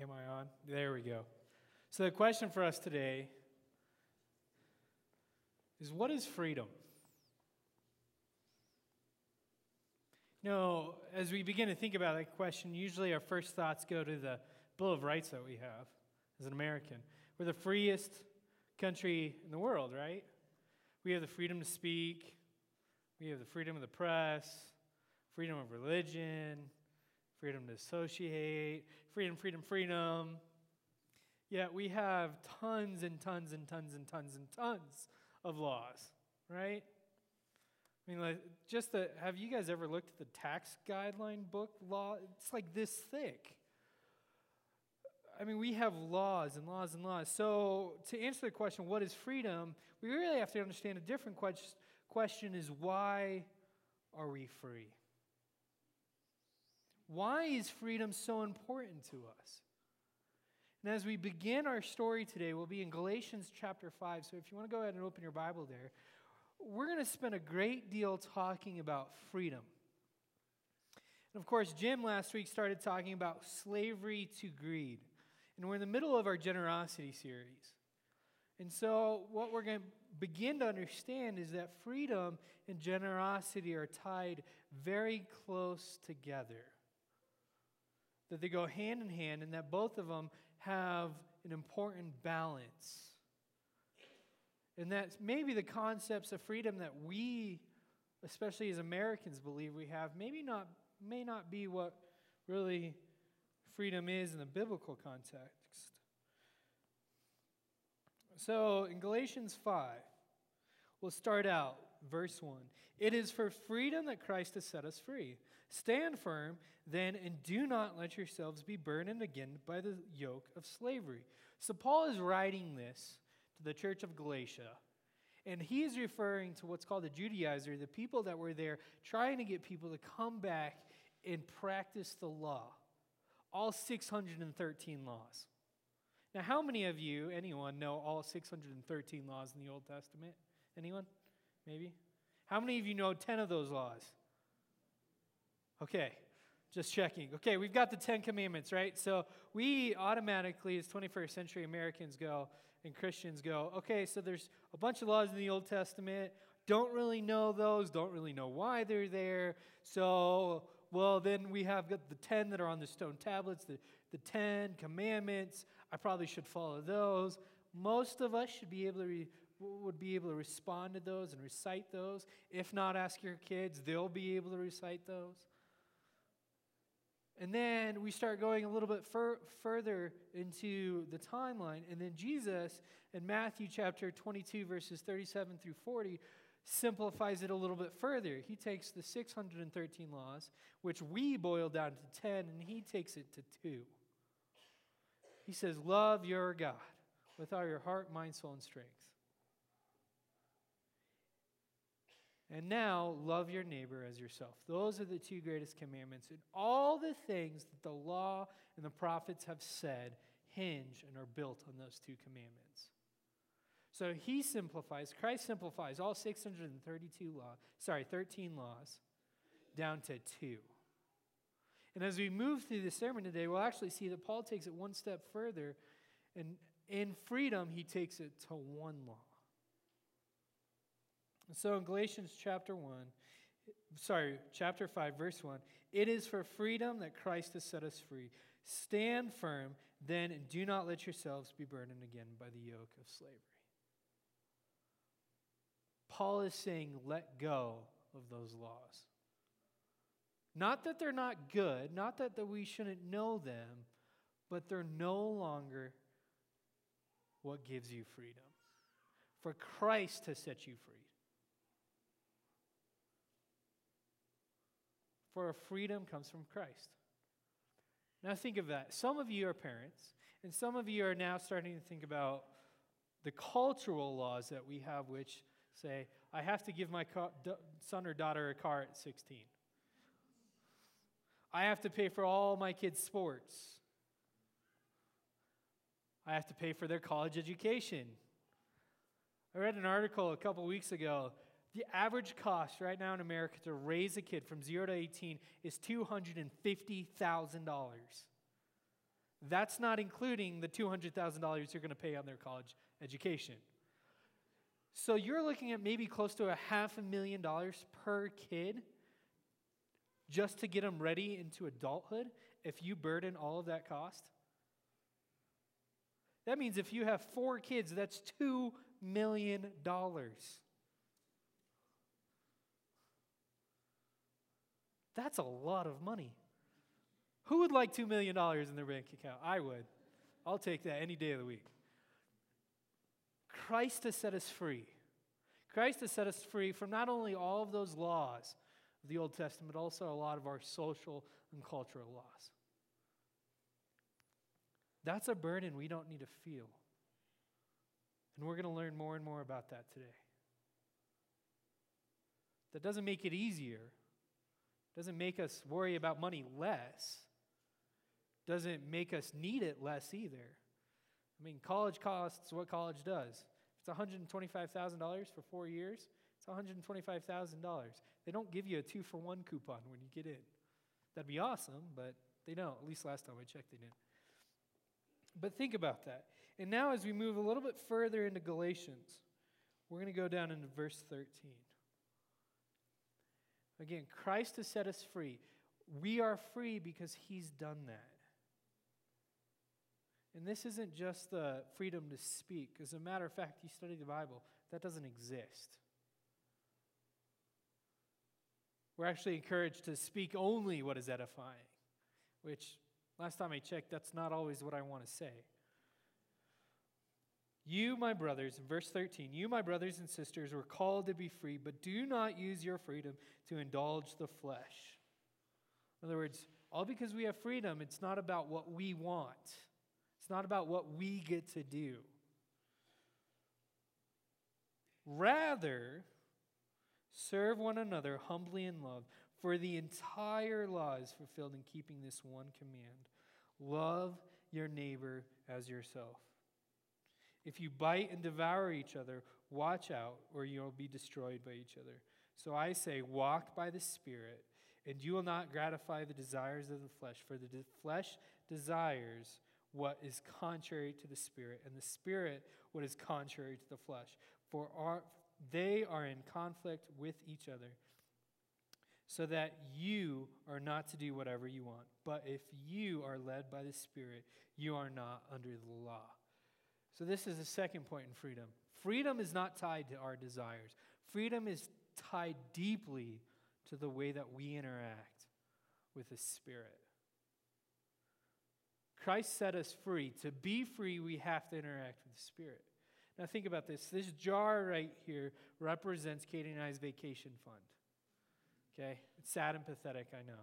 Am I on? There we go. So, the question for us today is what is freedom? You know, as we begin to think about that question, usually our first thoughts go to the Bill of Rights that we have as an American. We're the freest country in the world, right? We have the freedom to speak, we have the freedom of the press, freedom of religion, freedom to associate, freedom, freedom, freedom. Yet we have tons and tons and tons and tons and tons of laws, right? I mean, like, just the, have you guys ever looked at the tax guideline book law? It's like this thick. I mean, we have laws and laws and laws. So, to answer the question, what is freedom, we really have to understand a different question, question is why are we free? Why is freedom so important to us? And as we begin our story today, we'll be in Galatians chapter 5. So if you want to go ahead and open your Bible there, we're going to spend a great deal talking about freedom. And of course, Jim last week started talking about slavery to greed. And we're in the middle of our generosity series. And so, what we're going to begin to understand is that freedom and generosity are tied very close together. That they go hand in hand, and that both of them have an important balance. And that's maybe the concepts of freedom that we, especially as Americans, believe we have, maybe not, may not be what really freedom is in the biblical context. So in Galatians 5, we'll start out, verse 1. It is for freedom that Christ has set us free. Stand firm, then, and do not let yourselves be burdened again by the yoke of slavery. So Paul is writing this to the church of Galatia. And he is referring to what's called the Judaizer, the people that were there trying to get people to come back and practice the law. All 613 laws. Now, how many of you, anyone, know all 613 laws in the Old Testament? Anyone? Maybe? How many of you know 10 of those laws? Okay, just checking. Okay, we've got the Ten Commandments, right? So we automatically, as 21st century Americans, go and Christians go, okay, so there's a bunch of laws in the Old Testament. Don't really know those, don't really know why they're there. So, well, then we have the 10 that are on the stone tablets, the, the 10 commandments. I probably should follow those. Most of us should be able to re- would be able to respond to those and recite those. If not, ask your kids, they'll be able to recite those. And then we start going a little bit fur- further into the timeline. And then Jesus, in Matthew chapter 22, verses 37 through 40, simplifies it a little bit further. He takes the 613 laws, which we boil down to 10, and he takes it to 2. He says, Love your God with all your heart, mind, soul, and strength. And now, love your neighbor as yourself. Those are the two greatest commandments. And all the things that the law and the prophets have said hinge and are built on those two commandments. So he simplifies, Christ simplifies all 632 laws, sorry, 13 laws down to two. And as we move through the sermon today, we'll actually see that Paul takes it one step further, and in freedom, he takes it to one law. So in Galatians chapter 1, sorry, chapter 5, verse 1, it is for freedom that Christ has set us free. Stand firm, then, and do not let yourselves be burdened again by the yoke of slavery. Paul is saying, let go of those laws. Not that they're not good, not that, that we shouldn't know them, but they're no longer what gives you freedom. For Christ has set you free. For freedom comes from Christ. Now think of that. Some of you are parents, and some of you are now starting to think about the cultural laws that we have, which say, I have to give my son or daughter a car at 16. I have to pay for all my kids' sports. I have to pay for their college education. I read an article a couple weeks ago the average cost right now in America to raise a kid from 0 to 18 is $250,000. That's not including the $200,000 you're going to pay on their college education. So you're looking at maybe close to a half a million dollars per kid just to get them ready into adulthood if you burden all of that cost. That means if you have four kids, that's $2 million. That's a lot of money. Who would like $2 million in their bank account? I would. I'll take that any day of the week. Christ has set us free. Christ has set us free from not only all of those laws of the Old Testament, but also a lot of our social and cultural laws. That's a burden we don't need to feel. And we're going to learn more and more about that today. That doesn't make it easier, doesn't make us worry about money less, doesn't make us need it less either. I mean, college costs what college does. If it's $125,000 for four years, it's $125,000. They don't give you a two for one coupon when you get in. That'd be awesome, but they don't. At least last time I checked, they didn't. But think about that. And now, as we move a little bit further into Galatians, we're going to go down into verse 13. Again, Christ has set us free. We are free because he's done that. And this isn't just the freedom to speak. As a matter of fact, you study the Bible, that doesn't exist. We're actually encouraged to speak only what is edifying, which, last time I checked, that's not always what I want to say. You, my brothers, verse 13, you, my brothers and sisters, were called to be free, but do not use your freedom to indulge the flesh. In other words, all because we have freedom, it's not about what we want, it's not about what we get to do. Rather, serve one another humbly in love, for the entire law is fulfilled in keeping this one command love your neighbor as yourself. If you bite and devour each other, watch out, or you'll be destroyed by each other. So I say, walk by the Spirit, and you will not gratify the desires of the flesh, for the de- flesh desires what is contrary to the Spirit, and the Spirit what is contrary to the flesh. For our, they are in conflict with each other, so that you are not to do whatever you want. But if you are led by the Spirit, you are not under the law. So, this is the second point in freedom. Freedom is not tied to our desires, freedom is tied deeply to the way that we interact with the Spirit. Christ set us free. To be free, we have to interact with the Spirit. Now, think about this. This jar right here represents Katie and I's vacation fund. Okay? It's sad and pathetic, I know.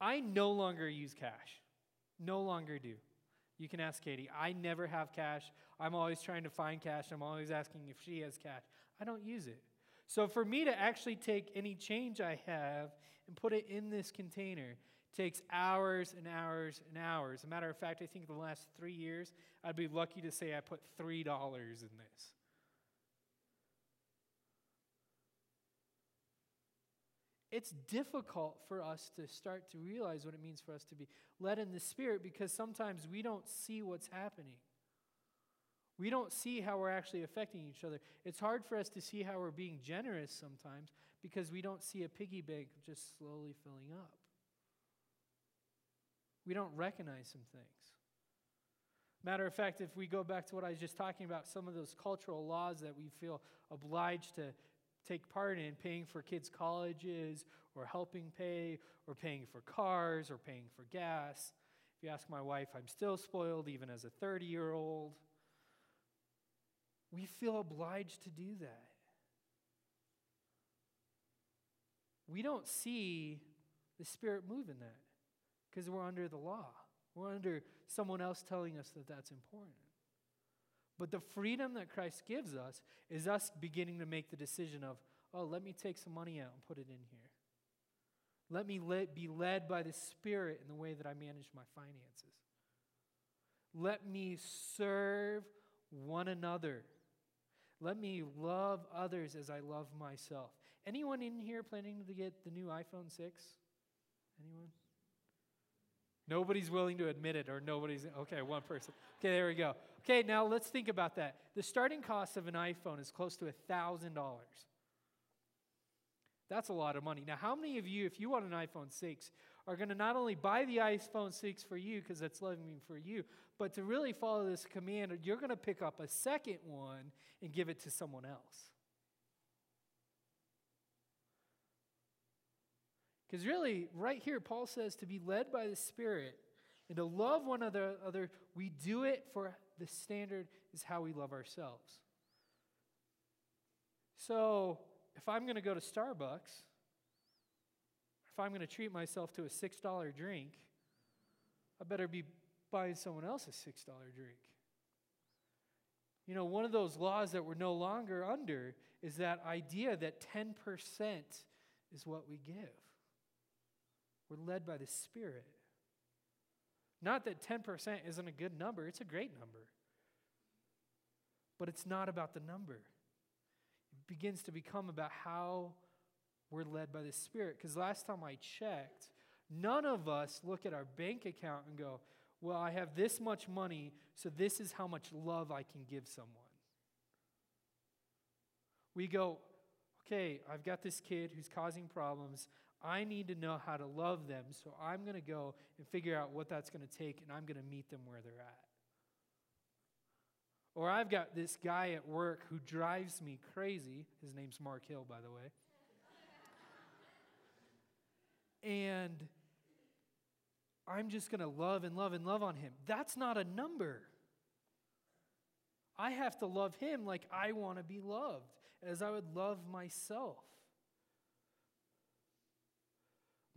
I no longer use cash. No longer do. You can ask Katie. I never have cash. I'm always trying to find cash. I'm always asking if she has cash. I don't use it. So for me to actually take any change I have and put it in this container takes hours and hours and hours. As a matter of fact, I think the last three years, I'd be lucky to say I put $3 in this. It's difficult for us to start to realize what it means for us to be led in the Spirit because sometimes we don't see what's happening. We don't see how we're actually affecting each other. It's hard for us to see how we're being generous sometimes because we don't see a piggy bank just slowly filling up. We don't recognize some things. Matter of fact, if we go back to what I was just talking about, some of those cultural laws that we feel obliged to take part in paying for kids' colleges or helping pay or paying for cars or paying for gas. If you ask my wife, I'm still spoiled even as a 30 year old. We feel obliged to do that. We don't see the Spirit move in that because we're under the law. We're under someone else telling us that that's important. But the freedom that Christ gives us is us beginning to make the decision of, oh, let me take some money out and put it in here. Let me let, be led by the Spirit in the way that I manage my finances. Let me serve one another. Let me love others as I love myself. Anyone in here planning to get the new iPhone 6? Anyone? Nobody's willing to admit it, or nobody's, okay, one person. Okay, there we go. Okay, now let's think about that. The starting cost of an iPhone is close to $1,000. That's a lot of money. Now, how many of you, if you want an iPhone 6, are going to not only buy the iPhone 6 for you because it's loving me for you, but to really follow this command, you're going to pick up a second one and give it to someone else? Because really, right here, Paul says to be led by the Spirit and to love one another, we do it for the standard is how we love ourselves. So, if I'm going to go to Starbucks, if I'm going to treat myself to a $6 drink, I better be buying someone else a $6 drink. You know, one of those laws that we're no longer under is that idea that 10% is what we give. We're led by the Spirit. Not that 10% isn't a good number, it's a great number. But it's not about the number. It begins to become about how we're led by the Spirit. Because last time I checked, none of us look at our bank account and go, well, I have this much money, so this is how much love I can give someone. We go, okay, I've got this kid who's causing problems. I need to know how to love them, so I'm going to go and figure out what that's going to take, and I'm going to meet them where they're at. Or I've got this guy at work who drives me crazy. His name's Mark Hill, by the way. and I'm just going to love and love and love on him. That's not a number. I have to love him like I want to be loved, as I would love myself.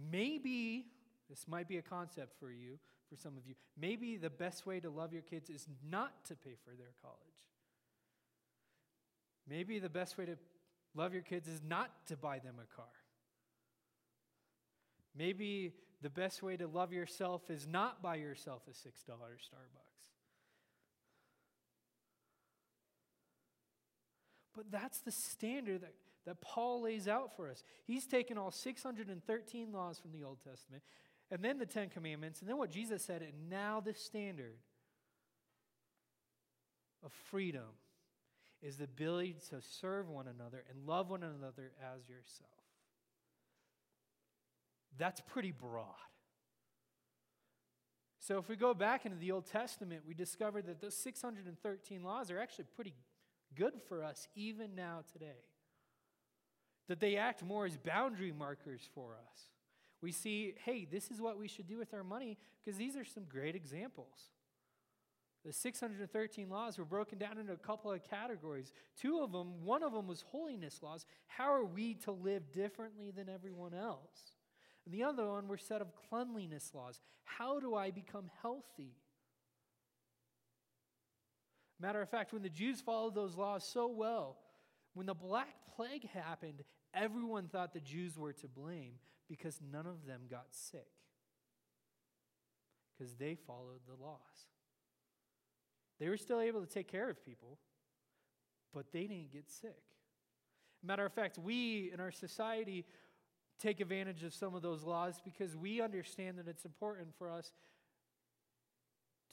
Maybe, this might be a concept for you, for some of you. Maybe the best way to love your kids is not to pay for their college. Maybe the best way to love your kids is not to buy them a car. Maybe the best way to love yourself is not buy yourself a $6 Starbucks. But that's the standard that that Paul lays out for us. He's taken all 613 laws from the Old Testament, and then the Ten Commandments, and then what Jesus said, and now the standard of freedom is the ability to serve one another and love one another as yourself. That's pretty broad. So, if we go back into the Old Testament, we discover that those 613 laws are actually pretty good for us even now today that they act more as boundary markers for us. We see, hey, this is what we should do with our money because these are some great examples. The 613 laws were broken down into a couple of categories. Two of them, one of them was holiness laws. How are we to live differently than everyone else? And the other one were set of cleanliness laws. How do I become healthy? Matter of fact, when the Jews followed those laws so well, when the Black Plague happened, Everyone thought the Jews were to blame because none of them got sick because they followed the laws. They were still able to take care of people, but they didn't get sick. Matter of fact, we in our society take advantage of some of those laws because we understand that it's important for us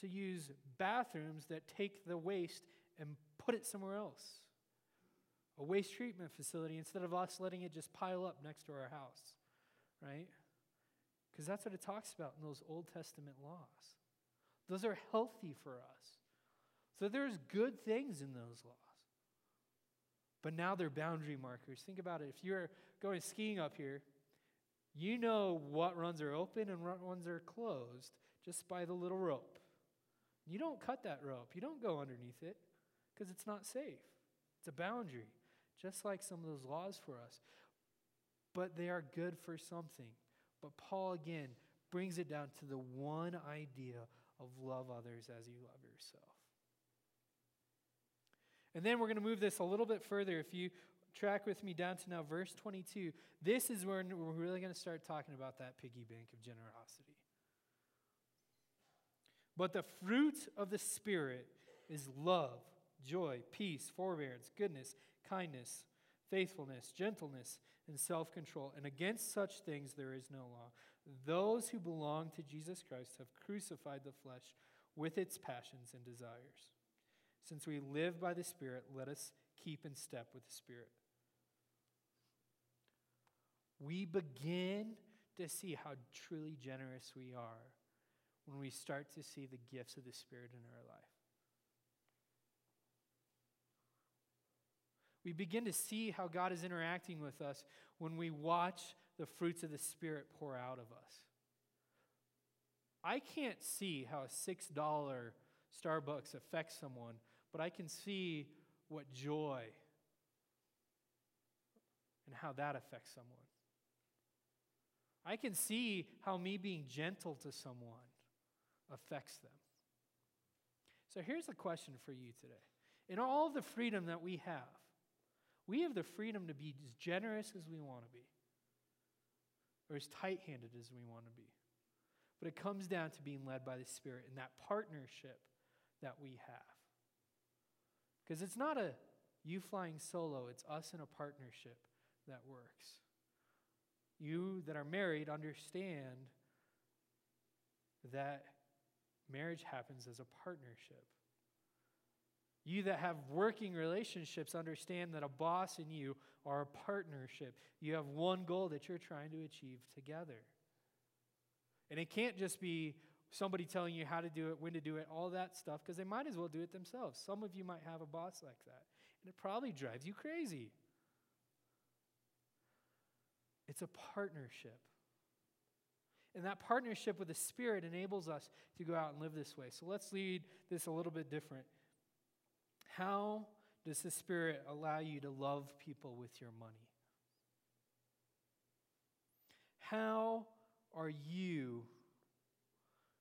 to use bathrooms that take the waste and put it somewhere else a waste treatment facility instead of us letting it just pile up next to our house, right? Because that's what it talks about in those Old Testament laws. Those are healthy for us. So there's good things in those laws. But now they're boundary markers. Think about it. If you're going skiing up here, you know what runs are open and what runs are closed just by the little rope. You don't cut that rope, you don't go underneath it because it's not safe. It's a boundary just like some of those laws for us. But they are good for something. But Paul, again, brings it down to the one idea of love others as you love yourself. And then we're going to move this a little bit further. If you track with me down to now verse 22, this is where we're really going to start talking about that piggy bank of generosity. But the fruit of the Spirit is love, joy, peace, forbearance, goodness, kindness, faithfulness, gentleness, and self control. And against such things there is no law. Those who belong to Jesus Christ have crucified the flesh with its passions and desires. Since we live by the Spirit, let us keep in step with the Spirit. We begin to see how truly generous we are when we start to see the gifts of the Spirit in our life. We begin to see how God is interacting with us when we watch the fruits of the Spirit pour out of us. I can't see how a $6 Starbucks affects someone, but I can see what joy and how that affects someone. I can see how me being gentle to someone affects them. So here's a question for you today. In all the freedom that we have, we have the freedom to be as generous as we want to be, or as tight handed as we want to be. But it comes down to being led by the Spirit and that partnership that we have. Because it's not a you flying solo, it's us in a partnership that works. You that are married understand that marriage happens as a partnership. You that have working relationships understand that a boss and you are a partnership. You have one goal that you're trying to achieve together. And it can't just be somebody telling you how to do it, when to do it, all that stuff, because they might as well do it themselves. Some of you might have a boss like that, and it probably drives you crazy. It's a partnership. And that partnership with the Spirit enables us to go out and live this way. So let's lead this a little bit different. How does the Spirit allow you to love people with your money? How are you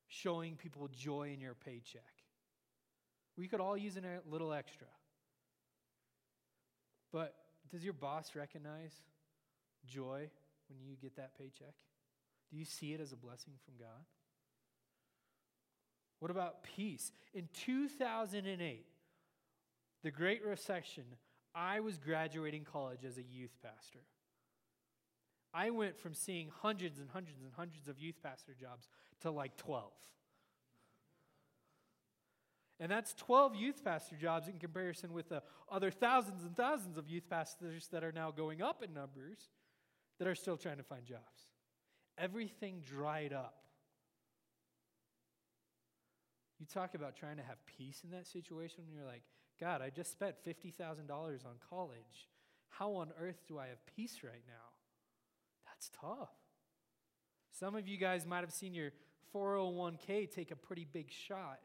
showing people joy in your paycheck? We could all use a little extra. But does your boss recognize joy when you get that paycheck? Do you see it as a blessing from God? What about peace? In 2008, the Great Recession, I was graduating college as a youth pastor. I went from seeing hundreds and hundreds and hundreds of youth pastor jobs to like 12. And that's 12 youth pastor jobs in comparison with the other thousands and thousands of youth pastors that are now going up in numbers that are still trying to find jobs. Everything dried up. You talk about trying to have peace in that situation when you're like, God, I just spent $50,000 on college. How on earth do I have peace right now? That's tough. Some of you guys might have seen your 401k take a pretty big shot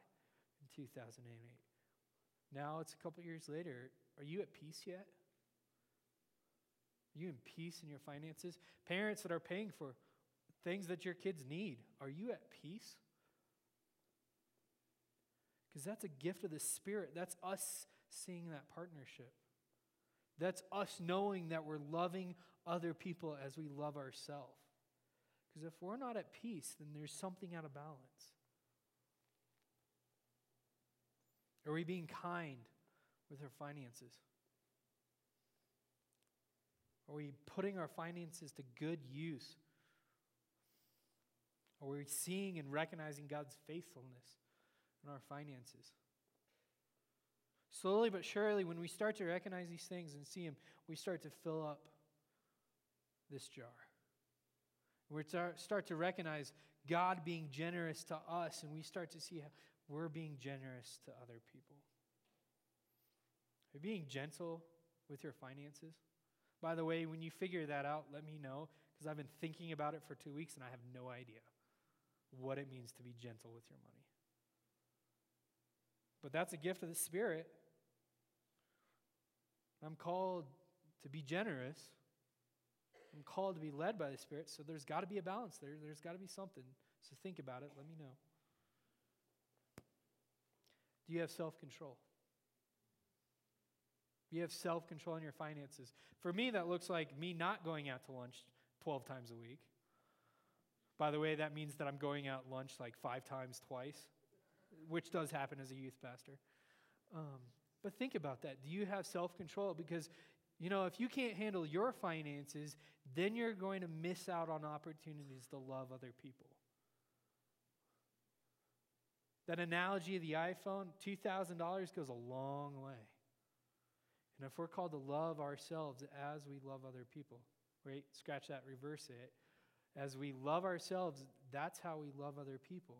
in 2008. Now it's a couple years later. Are you at peace yet? Are you in peace in your finances? Parents that are paying for things that your kids need, are you at peace? Because that's a gift of the Spirit. That's us seeing that partnership. That's us knowing that we're loving other people as we love ourselves. Because if we're not at peace, then there's something out of balance. Are we being kind with our finances? Are we putting our finances to good use? Are we seeing and recognizing God's faithfulness in our finances? Slowly but surely, when we start to recognize these things and see them, we start to fill up this jar. We start to recognize God being generous to us, and we start to see how we're being generous to other people. Are you being gentle with your finances? By the way, when you figure that out, let me know, because I've been thinking about it for two weeks and I have no idea what it means to be gentle with your money. But that's a gift of the Spirit. I'm called to be generous. I'm called to be led by the Spirit, so there's got to be a balance there. There's got to be something. So think about it. Let me know. Do you have self control? Do you have self control in your finances? For me, that looks like me not going out to lunch 12 times a week. By the way, that means that I'm going out lunch like five times twice, which does happen as a youth pastor. Um, but think about that. Do you have self control? Because You know, if you can't handle your finances, then you're going to miss out on opportunities to love other people. That analogy of the iPhone, $2,000 goes a long way. And if we're called to love ourselves as we love other people, right? Scratch that, reverse it. As we love ourselves, that's how we love other people.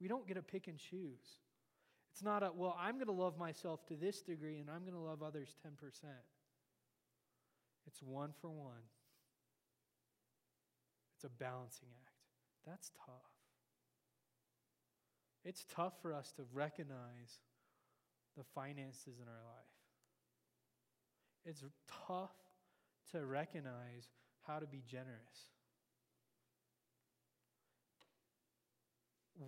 We don't get to pick and choose. It's not a, well, I'm going to love myself to this degree and I'm going to love others 10%. It's one for one. It's a balancing act. That's tough. It's tough for us to recognize the finances in our life. It's tough to recognize how to be generous.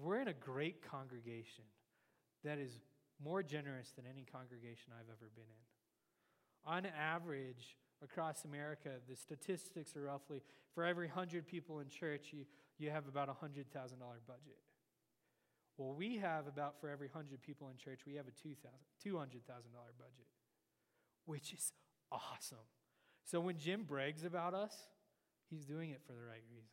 We're in a great congregation that is more generous than any congregation I've ever been in. On average, across America, the statistics are roughly for every 100 people in church, you, you have about a $100,000 budget. Well, we have about for every 100 people in church, we have a $200,000 budget, which is awesome. So when Jim brags about us, he's doing it for the right reasons.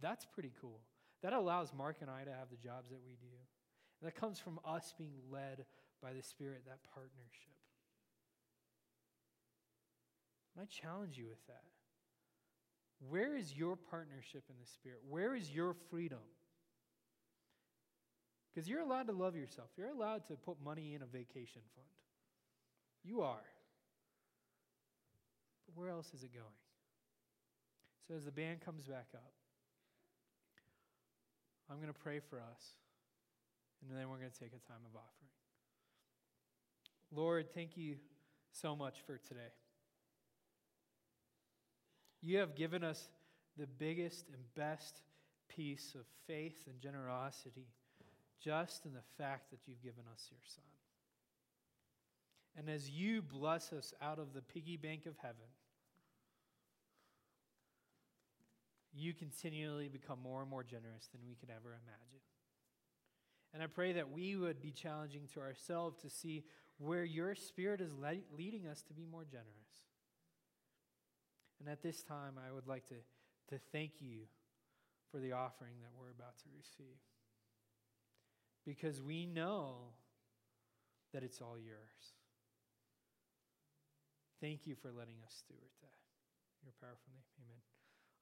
That's pretty cool. That allows Mark and I to have the jobs that we do. And that comes from us being led by the Spirit, that partnership. And I challenge you with that. Where is your partnership in the Spirit? Where is your freedom? Because you're allowed to love yourself. You're allowed to put money in a vacation fund. You are. But where else is it going? So as the band comes back up, I'm going to pray for us, and then we're going to take a time of offering. Lord, thank you so much for today. You have given us the biggest and best piece of faith and generosity just in the fact that you've given us your Son. And as you bless us out of the piggy bank of heaven, you continually become more and more generous than we could ever imagine. And I pray that we would be challenging to ourselves to see where your Spirit is le- leading us to be more generous. And at this time, I would like to, to thank you for the offering that we're about to receive. Because we know that it's all yours. Thank you for letting us steward that. Your powerful name. Amen.